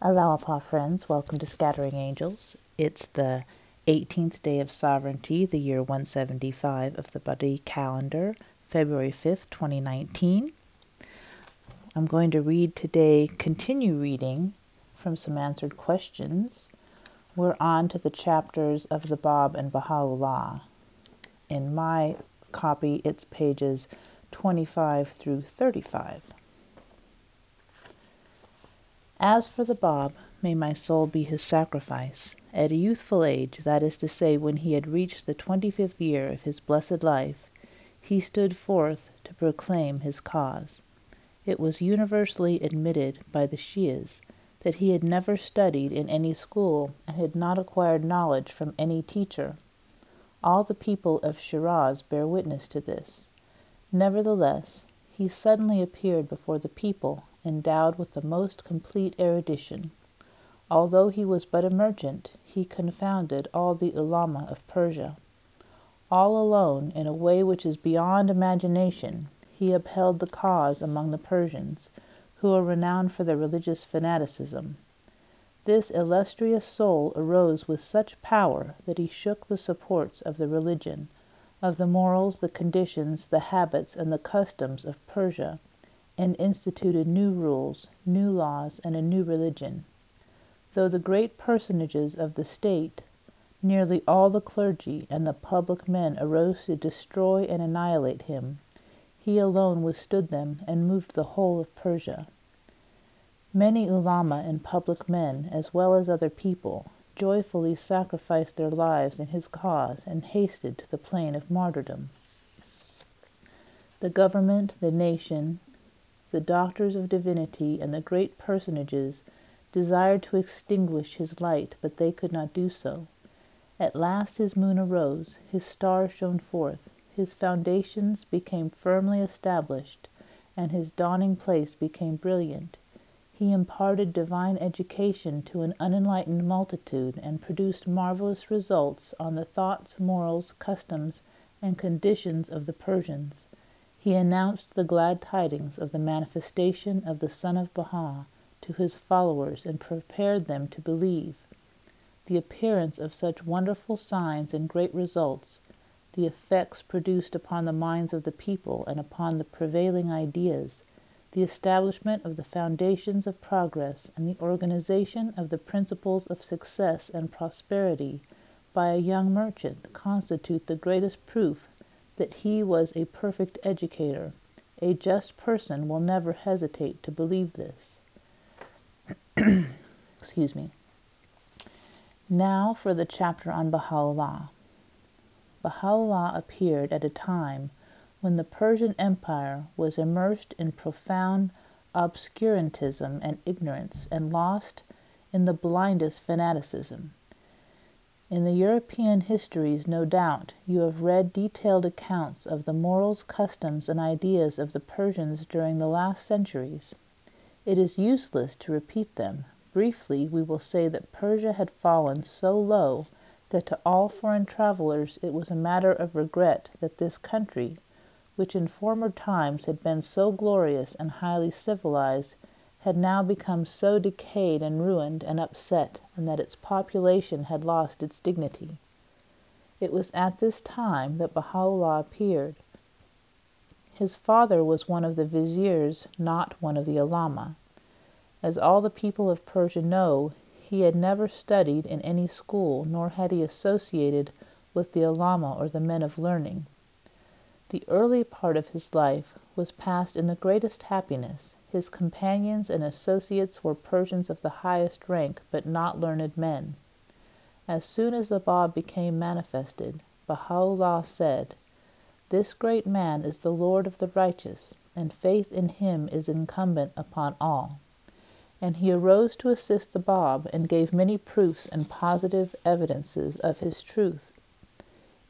Aloha, friends. Welcome to Scattering Angels. It's the 18th day of sovereignty, the year 175 of the Badi calendar, February 5th, 2019. I'm going to read today, continue reading from some answered questions. We're on to the chapters of the Bab and Baha'u'llah. In my copy, it's pages 25 through 35. As for the Bab, may my soul be his sacrifice. At a youthful age, that is to say, when he had reached the twenty fifth year of his blessed life, he stood forth to proclaim his cause. It was universally admitted by the Shias that he had never studied in any school and had not acquired knowledge from any teacher. All the people of Shiraz bear witness to this. Nevertheless, he suddenly appeared before the people endowed with the most complete erudition. Although he was but a merchant, he confounded all the ulama of Persia. All alone, in a way which is beyond imagination, he upheld the cause among the Persians, who are renowned for their religious fanaticism. This illustrious soul arose with such power that he shook the supports of the religion, of the morals, the conditions, the habits, and the customs of Persia, and instituted new rules, new laws, and a new religion. Though the great personages of the state, nearly all the clergy, and the public men arose to destroy and annihilate him, he alone withstood them and moved the whole of Persia. Many ulama and public men, as well as other people, joyfully sacrificed their lives in his cause and hasted to the plain of martyrdom. The government, the nation, the doctors of divinity, and the great personages desired to extinguish his light, but they could not do so. At last his moon arose, his star shone forth, his foundations became firmly established, and his dawning place became brilliant. He imparted divine education to an unenlightened multitude and produced marvelous results on the thoughts, morals, customs, and conditions of the Persians he announced the glad tidings of the manifestation of the Sun of Baha to his followers and prepared them to believe. The appearance of such wonderful signs and great results, the effects produced upon the minds of the people and upon the prevailing ideas, the establishment of the foundations of progress, and the organization of the principles of success and prosperity by a young merchant constitute the greatest proof that he was a perfect educator. A just person will never hesitate to believe this. Excuse me. Now for the chapter on Baha'u'llah. Baha'u'llah appeared at a time when the Persian Empire was immersed in profound obscurantism and ignorance and lost in the blindest fanaticism. In the European histories, no doubt, you have read detailed accounts of the morals, customs, and ideas of the Persians during the last centuries. It is useless to repeat them. Briefly, we will say that Persia had fallen so low that to all foreign travelers it was a matter of regret that this country, which in former times had been so glorious and highly civilized, had now become so decayed and ruined and upset, and that its population had lost its dignity. It was at this time that Baha'u'llah appeared. His father was one of the viziers, not one of the ulama. As all the people of Persia know, he had never studied in any school, nor had he associated with the ulama or the men of learning. The early part of his life was passed in the greatest happiness, his companions and associates were Persians of the highest rank, but not learned men. As soon as the Bab became manifested, Baha'u'llah said, This great man is the Lord of the righteous, and faith in him is incumbent upon all. And he arose to assist the Bab and gave many proofs and positive evidences of his truth.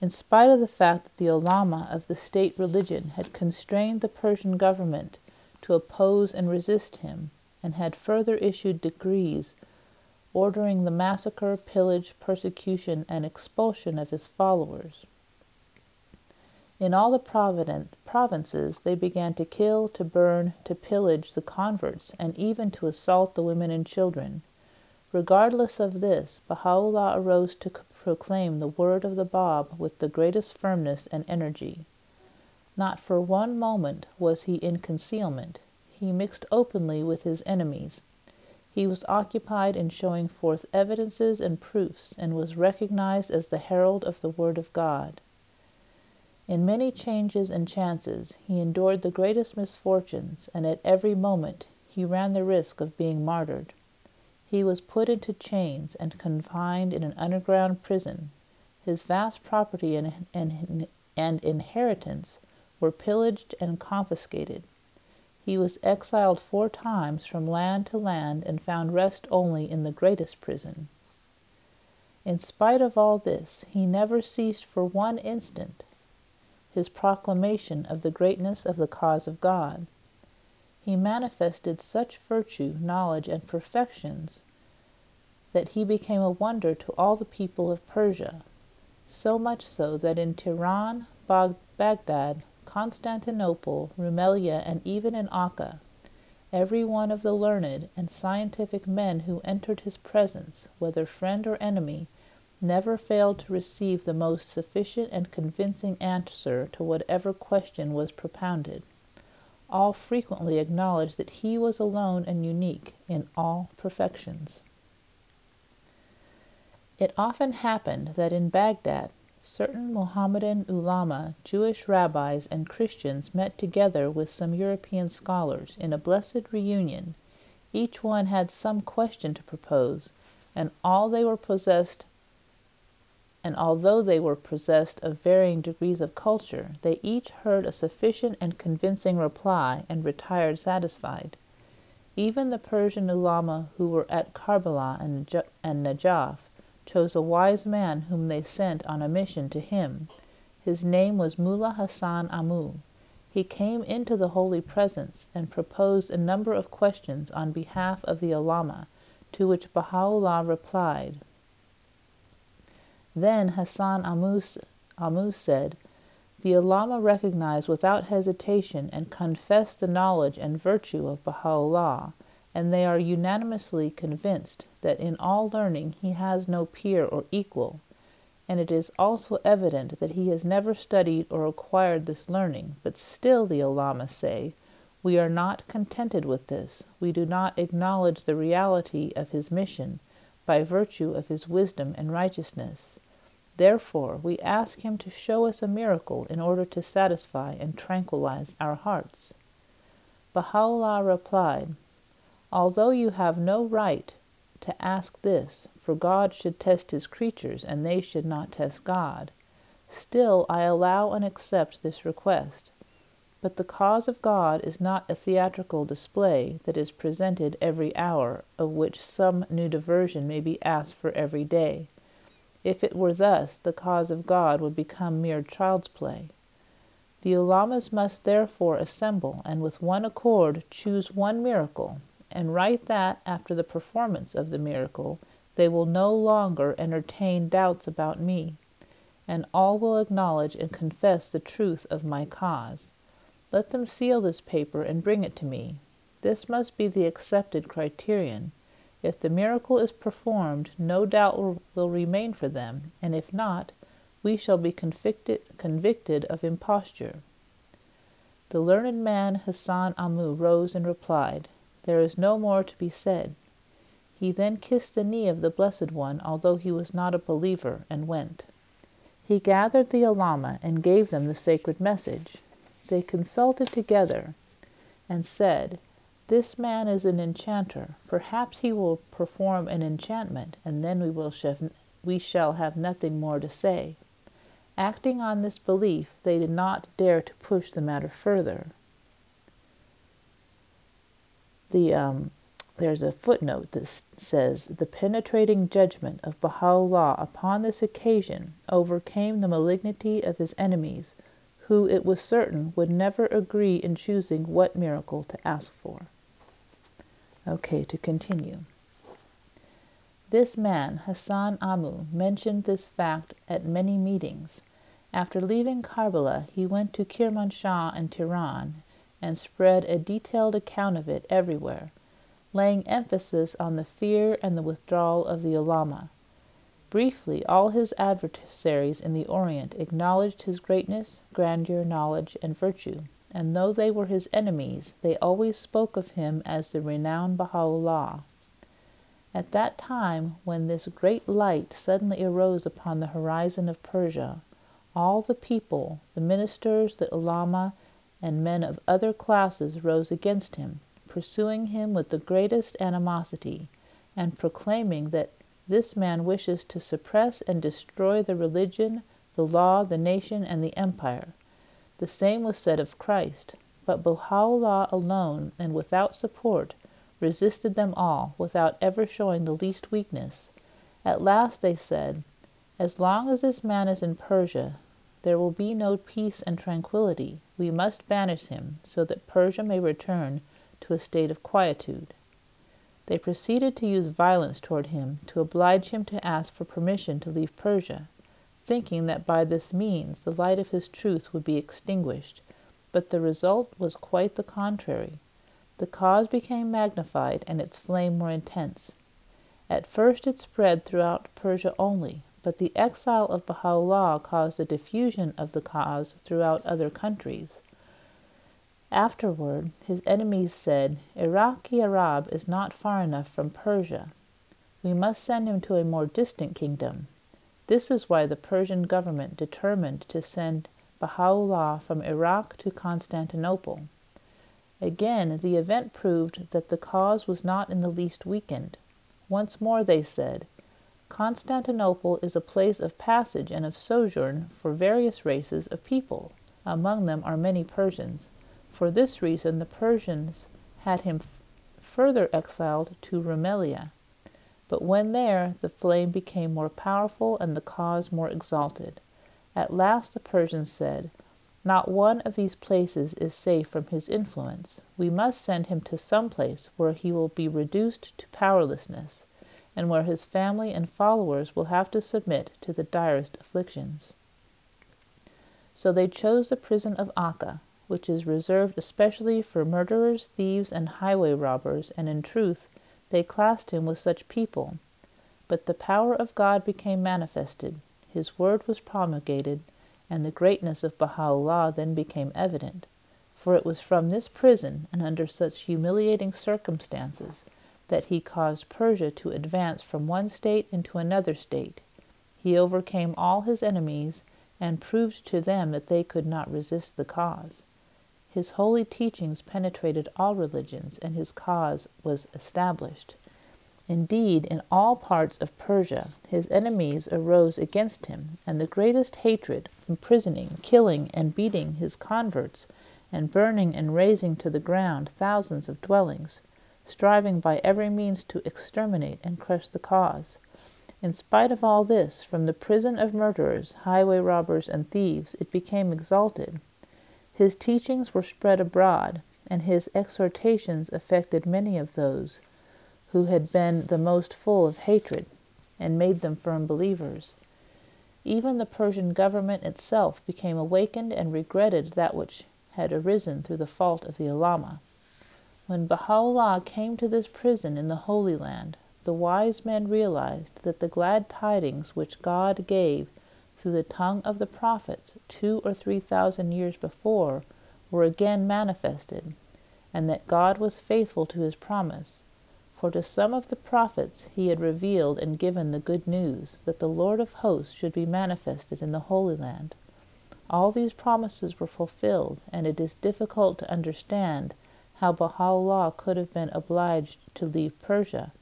In spite of the fact that the ulama of the state religion had constrained the Persian government to oppose and resist him, and had further issued decrees ordering the massacre, pillage, persecution, and expulsion of his followers. In all the provinces, they began to kill, to burn, to pillage the converts, and even to assault the women and children. Regardless of this, Baha'u'llah arose to proclaim the word of the Bab with the greatest firmness and energy. Not for one moment was he in concealment. He mixed openly with his enemies. He was occupied in showing forth evidences and proofs, and was recognized as the herald of the word of God. In many changes and chances, he endured the greatest misfortunes, and at every moment he ran the risk of being martyred. He was put into chains and confined in an underground prison. His vast property and, and, and inheritance were pillaged and confiscated. He was exiled four times from land to land and found rest only in the greatest prison. In spite of all this, he never ceased for one instant his proclamation of the greatness of the cause of God. He manifested such virtue, knowledge, and perfections that he became a wonder to all the people of Persia, so much so that in Tehran, Baghdad, Constantinople, Rumelia, and even in Akka, every one of the learned and scientific men who entered his presence, whether friend or enemy, never failed to receive the most sufficient and convincing answer to whatever question was propounded. All frequently acknowledged that he was alone and unique in all perfections. It often happened that in Baghdad certain Mohammedan ulama, Jewish rabbis, and Christians met together with some European scholars in a blessed reunion. Each one had some question to propose, and all they were possessed and although they were possessed of varying degrees of culture, they each heard a sufficient and convincing reply and retired satisfied. Even the Persian ulama who were at Karbala and, and Najaf chose a wise man whom they sent on a mission to him. His name was Mullah Hassan Amu. He came into the holy presence and proposed a number of questions on behalf of the Ulama, to which Baha'u'llah replied. Then Hassan Amu, said, The Ulama recognized without hesitation and confessed the knowledge and virtue of Baha'u'llah and they are unanimously convinced that in all learning he has no peer or equal, and it is also evident that he has never studied or acquired this learning, but still the ulama say, we are not contented with this, we do not acknowledge the reality of his mission by virtue of his wisdom and righteousness. Therefore, we ask him to show us a miracle in order to satisfy and tranquilize our hearts. Baha'u'llah replied, Although you have no right to ask this, for God should test his creatures, and they should not test God, still I allow and accept this request. But the cause of God is not a theatrical display that is presented every hour, of which some new diversion may be asked for every day. If it were thus, the cause of God would become mere child's play. The ulamas must therefore assemble and with one accord choose one miracle, and write that, after the performance of the miracle, they will no longer entertain doubts about me, and all will acknowledge and confess the truth of my cause. Let them seal this paper and bring it to me. This must be the accepted criterion. If the miracle is performed, no doubt will, remain for them, and if not, we shall be convicted, convicted of imposture. The learned man Hassan Amu rose and replied, there is no more to be said. He then kissed the knee of the Blessed One, although he was not a believer, and went. He gathered the Ulama and gave them the sacred message. They consulted together and said, This man is an enchanter. Perhaps he will perform an enchantment, and then we, will sh- we shall have nothing more to say. Acting on this belief, they did not dare to push the matter further the um, there's a footnote that says the penetrating judgment of Baha'u'llah upon this occasion overcame the malignity of his enemies, who it was certain would never agree in choosing what miracle to ask for. Okay, to continue. This man, Hassan Amu, mentioned this fact at many meetings. After leaving Karbala, he went to Kirmanshah and Tehran and spread a detailed account of it everywhere. laying emphasis on the fear and the withdrawal of the ulama. Briefly, all his adversaries in the Orient acknowledged his greatness, grandeur, knowledge, and virtue, and though they were his enemies, they always spoke of him as the renowned Baha'u'llah. At that time, when this great light suddenly arose upon the horizon of Persia, all the people, the ministers, the ulama, and men of other classes rose against him, pursuing him with the greatest animosity, and proclaiming that this man wishes to suppress and destroy the religion, the law, the nation, and the empire. The same was said of Christ, but Baha'u'llah alone and without support resisted them all without ever showing the least weakness. At last they said, As long as this man is in Persia, there will be no peace and tranquillity. We must banish him, so that Persia may return to a state of quietude. They proceeded to use violence toward him, to oblige him to ask for permission to leave Persia, thinking that by this means the light of his truth would be extinguished. But the result was quite the contrary. The cause became magnified and its flame more intense. At first it spread throughout Persia only, but the exile of Baha'u'llah caused a diffusion of the cause throughout other countries. Afterward, his enemies said, Iraq-i-Arab is not far enough from Persia. We must send him to a more distant kingdom. This is why the Persian government determined to send Baha'u'llah from Iraq to Constantinople. Again, the event proved that the cause was not in the least weakened. Once more they said, Constantinople is a place of passage and of sojourn for various races of people. Among them are many Persians. For this reason, the Persians had him further exiled to Rumelia. But when there, the flame became more powerful and the cause more exalted. At last the Persians said, not one of these places is safe from his influence. We must send him to some place where he will be reduced to powerlessness, and where his family and followers will have to submit to the direst afflictions. So they chose the prison of Akka, which is reserved especially for murderers, thieves, and highway robbers, and in truth they classed him with such people. But the power of God became manifested, his word was promulgated, and the greatness of Baha'u'llah then became evident, for it was from this prison and under such humiliating circumstances that he caused Persia to advance from one state into another state. He overcame all his enemies and proved to them that they could not resist the cause. His holy teachings penetrated all religions, and his cause was established. Indeed, in all parts of Persia his enemies arose against him, and the greatest hatred, imprisoning, killing, and beating his converts, and burning and razing to the ground thousands of dwellings, striving by every means to exterminate and crush the cause. In spite of all this, from the prison of murderers, highway robbers, and thieves, it became exalted. His teachings were spread abroad, and his exhortations affected many of those who had been the most full of hatred, and made them firm believers. Even the Persian government itself became awakened and regretted that which had arisen through the fault of the ulama. When Baha'u'llah came to this prison in the Holy Land, the wise men realized that the glad tidings which God gave through the tongue of the prophets two or three thousand years before were again manifested, and that God was faithful to his promise for to some of the prophets he had revealed and given the good news that the Lord of hosts should be manifested in the Holy Land. All these promises were fulfilled, and it is difficult to understand how Baha'u'llah could have been obliged to leave Persia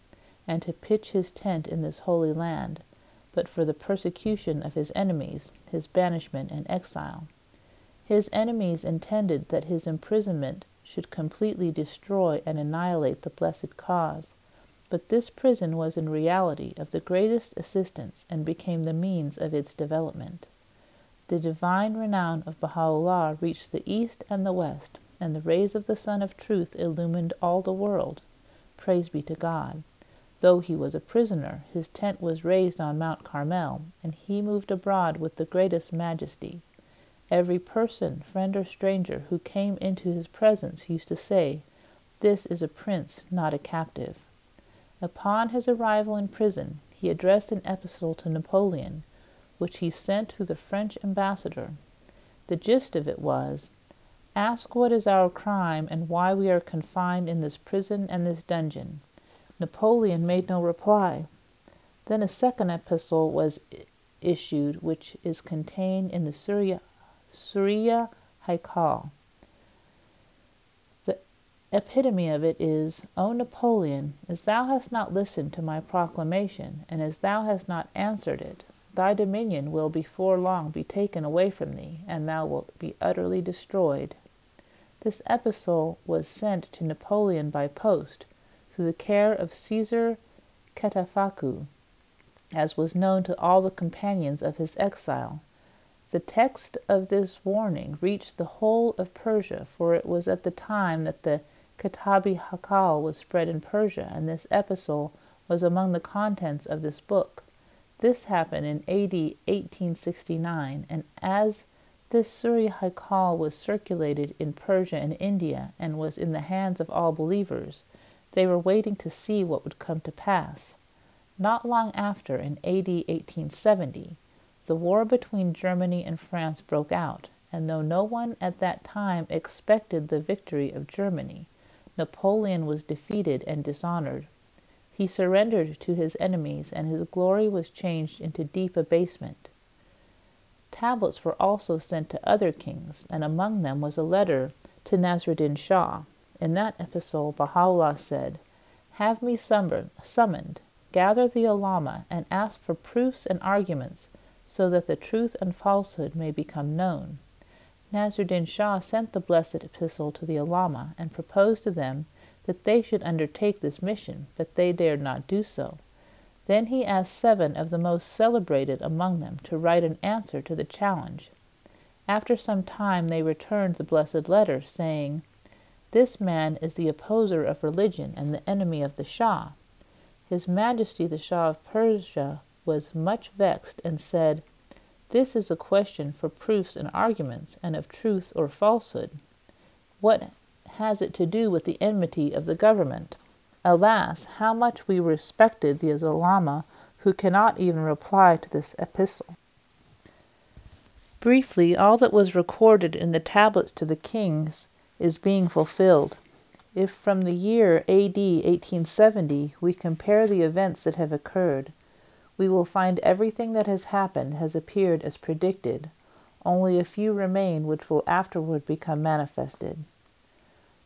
and to pitch his tent in this holy land, but for the persecution of his enemies, his banishment and exile. His enemies intended that his imprisonment should completely destroy and annihilate the blessed cause. But this prison was in reality of the greatest assistance and became the means of its development. The divine renown of Baha'u'llah reached the east and the west, and the rays of the Sun of Truth illumined all the world. Praise be to God. Though he was a prisoner, his tent was raised on Mount Carmel, and he moved abroad with the greatest majesty. Every person, friend or stranger, who came into his presence used to say, This is a prince, not a captive. Upon his arrival in prison, he addressed an epistle to Napoleon, which he sent to the French ambassador. The gist of it was Ask what is our crime and why we are confined in this prison and this dungeon. Napoleon made no reply. Then a second epistle was issued, which is contained in the Surya, Surya Haikal. The epitome of it is, O Napoleon, as thou hast not listened to my proclamation, and as thou hast not answered it, thy dominion will before long be taken away from thee, and thou wilt be utterly destroyed. This epistle was sent to Napoleon by post, through the care of Caesar Catafago, as was known to all the companions of his exile. The text of this warning reached the whole of Persia, for it was at the time that the Kitab-i-Haykal was spread in Persia, and this epistle was among the contents of this book. This happened in AD 1869, and as this Surya Haikal was circulated in Persia and India and was in the hands of all believers, they were waiting to see what would come to pass. Not long after, in AD 1870, the war between Germany and France broke out, and though no one at that time expected the victory of Germany, Napoleon was defeated and dishonored. He surrendered to his enemies, and his glory was changed into deep abasement. Tablets were also sent to other kings, and among them was a letter to Nasruddin Shah. In that epistle, Baha'u'llah said, Have me summoned, gather the ulama and ask for proofs and arguments so that the truth and falsehood may become known. Nasruddin Shah sent the blessed epistle to the ulama and proposed to them that they should undertake this mission, but they dared not do so. Then he asked seven of the most celebrated among them to write an answer to the challenge. After some time they returned the blessed letter, saying, This man is the opposer of religion and the enemy of the Shah. His Majesty the Shah of Persia was much vexed and said, This is a question for proofs and arguments, and of truth or falsehood. What has it to do with the enmity of the government? Alas, how much we respected the ulama who cannot even reply to this epistle. Briefly, all that was recorded in the tablets to the kings is being fulfilled. If from the year AD 1870 we compare the events that have occurred, we will find everything that has happened has appeared as predicted, only a few remain which will afterward become manifested.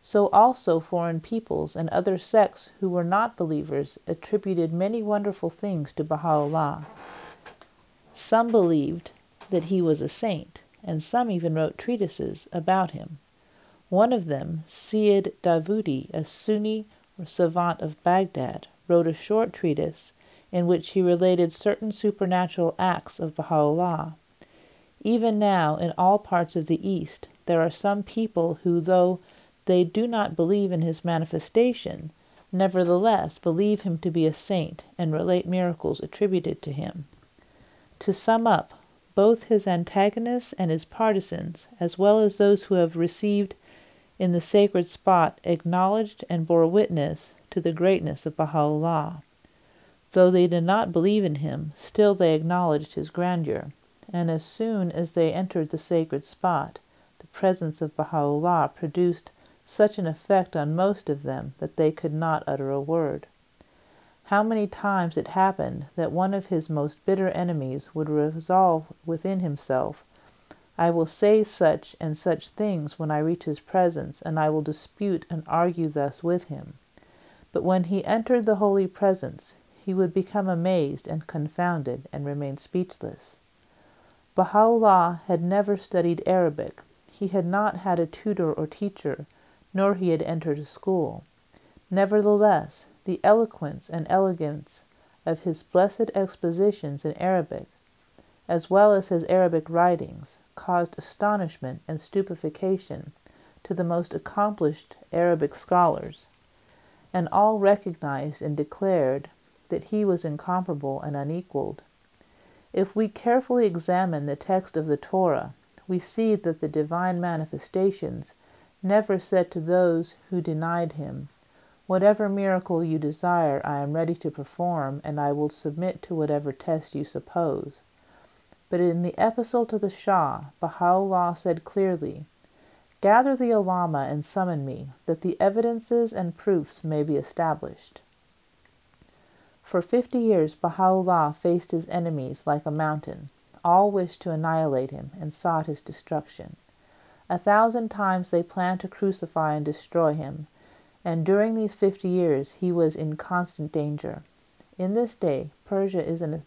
So also foreign peoples and other sects who were not believers attributed many wonderful things to Baha'u'llah. Some believed that he was a saint, and some even wrote treatises about him. One of them, Syed Davudi, a Sunni savant of Baghdad, wrote a short treatise in which he related certain supernatural acts of Baha'u'llah. Even now, in all parts of the East, there are some people who, though they do not believe in his manifestation, nevertheless believe him to be a saint and relate miracles attributed to him. To sum up, both his antagonists and his partisans, as well as those who have received in the sacred spot acknowledged and bore witness to the greatness of Baha'u'llah. Though they did not believe in him, still they acknowledged his grandeur, and as soon as they entered the sacred spot, the presence of Baha'u'llah produced such an effect on most of them that they could not utter a word. How many times it happened that one of his most bitter enemies would resolve within himself I will say such and such things when I reach his presence, and I will dispute and argue thus with him. But when he entered the holy presence, he would become amazed and confounded and remain speechless. Baha'u'llah had never studied Arabic. He had not had a tutor or teacher, nor he had entered a school. Nevertheless, the eloquence and elegance of his blessed expositions in Arabic, as well as his Arabic writings, caused astonishment and stupefaction to the most accomplished Arabic scholars, and all recognized and declared that he was incomparable and unequaled. If we carefully examine the text of the Torah, we see that the divine manifestations never said to those who denied him, Whatever miracle you desire, I am ready to perform, and I will submit to whatever test you suppose. But in the epistle to the Shah, Baha'u'llah said clearly, Gather the ulama and summon me, that the evidences and proofs may be established. For fifty years, Baha'u'llah faced his enemies like a mountain. All wished to annihilate him and sought his destruction. A thousand times they planned to crucify and destroy him, and during these fifty years he was in constant danger. In this day, Persia is in a,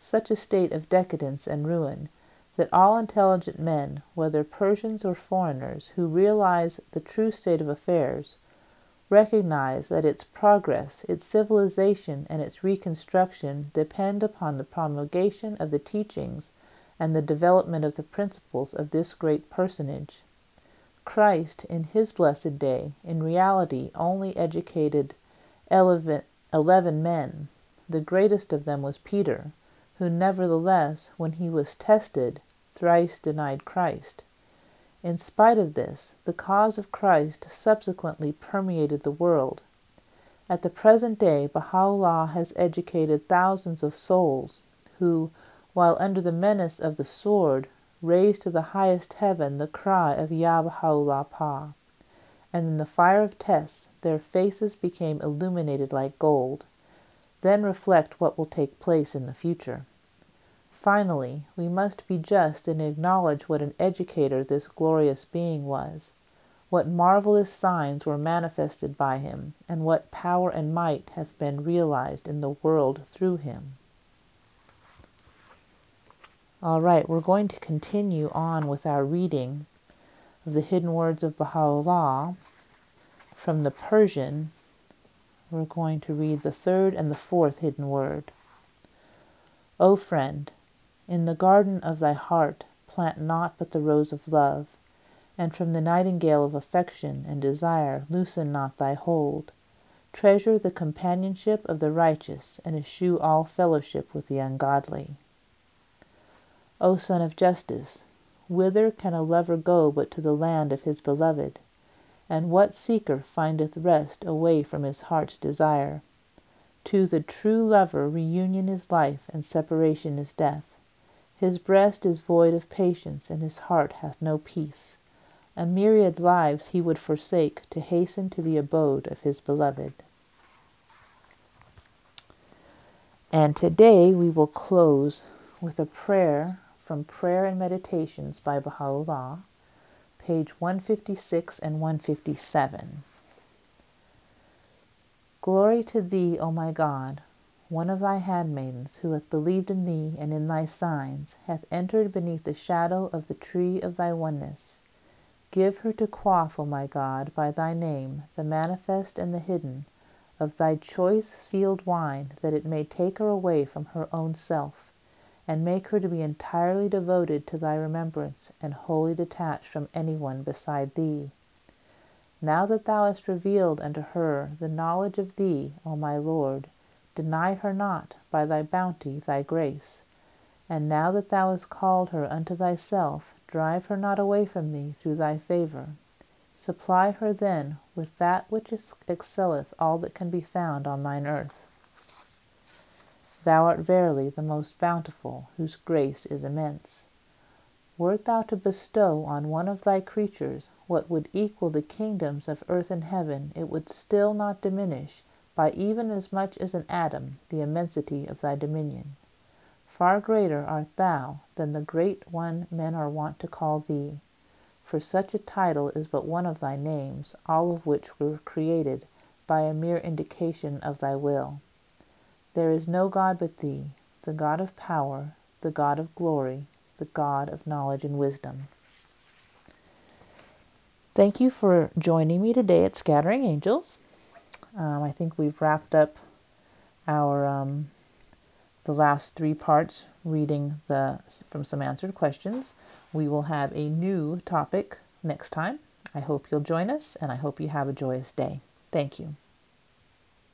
such a state of decadence and ruin that all intelligent men, whether Persians or foreigners, who realize the true state of affairs, recognize that its progress, its civilization, and its reconstruction depend upon the promulgation of the teachings and the development of the principles of this great personage. Christ, in his blessed day, in reality only educated eleven men. The greatest of them was Peter, who nevertheless, when he was tested, thrice denied Christ. In spite of this, the cause of Christ subsequently permeated the world. At the present day, Baha'u'llah has educated thousands of souls who, while under the menace of the sword, raised to the highest heaven the cry of Ya Baha'u'l-Abha. And in the fire of tests, their faces became illuminated like gold. Then reflect what will take place in the future. Finally, we must be just and acknowledge what an educator this glorious being was, what marvelous signs were manifested by him, and what power and might have been realized in the world through him. All right, we're going to continue on with our reading of the hidden words of Baha'u'llah from the Persian. We're going to read the third and the fourth hidden word. O friend, in the garden of thy heart plant naught but the rose of love, and from the nightingale of affection and desire loosen not thy hold. Treasure the companionship of the righteous, and eschew all fellowship with the ungodly. O Sun of Justice, whither can a lover go but to the land of his beloved? And what seeker findeth rest away from his heart's desire? To the true lover reunion is life, and separation is death. His breast is void of patience, and his heart hath no peace. A myriad lives he would forsake to hasten to the abode of his beloved. And today we will close with a prayer from Prayer and Meditations by Baha'u'llah, page 156 and 157. Glory to thee, O my God! One of thy handmaidens, who hath believed in thee and in thy signs, hath entered beneath the shadow of the tree of thy oneness. Give her to quaff, O my God, by thy name, the manifest and the hidden, of thy choice sealed wine, that it may take her away from her own self and make her to be entirely devoted to thy remembrance and wholly detached from any one beside thee. Now that thou hast revealed unto her the knowledge of thee, O my Lord, deny her not by thy bounty thy grace. And now that thou hast called her unto thyself, drive her not away from thee through thy favor. Supply her then with that which excelleth all that can be found on thine earth. Thou art verily the most bountiful, whose grace is immense. Wert thou to bestow on one of thy creatures what would equal the kingdoms of earth and heaven, it would still not diminish, by even as much as an atom, the immensity of thy dominion. Far greater art thou than the great one men are wont to call thee, for such a title is but one of thy names, all of which were created by a mere indication of thy will. There is no God but Thee, the God of power, the God of glory, the God of knowledge and wisdom. Thank you for joining me today at Scattering Angels. Um, I think we've wrapped up our um, the last three parts reading the from some answered questions. We will have a new topic next time. I hope you'll join us, and I hope you have a joyous day. Thank you.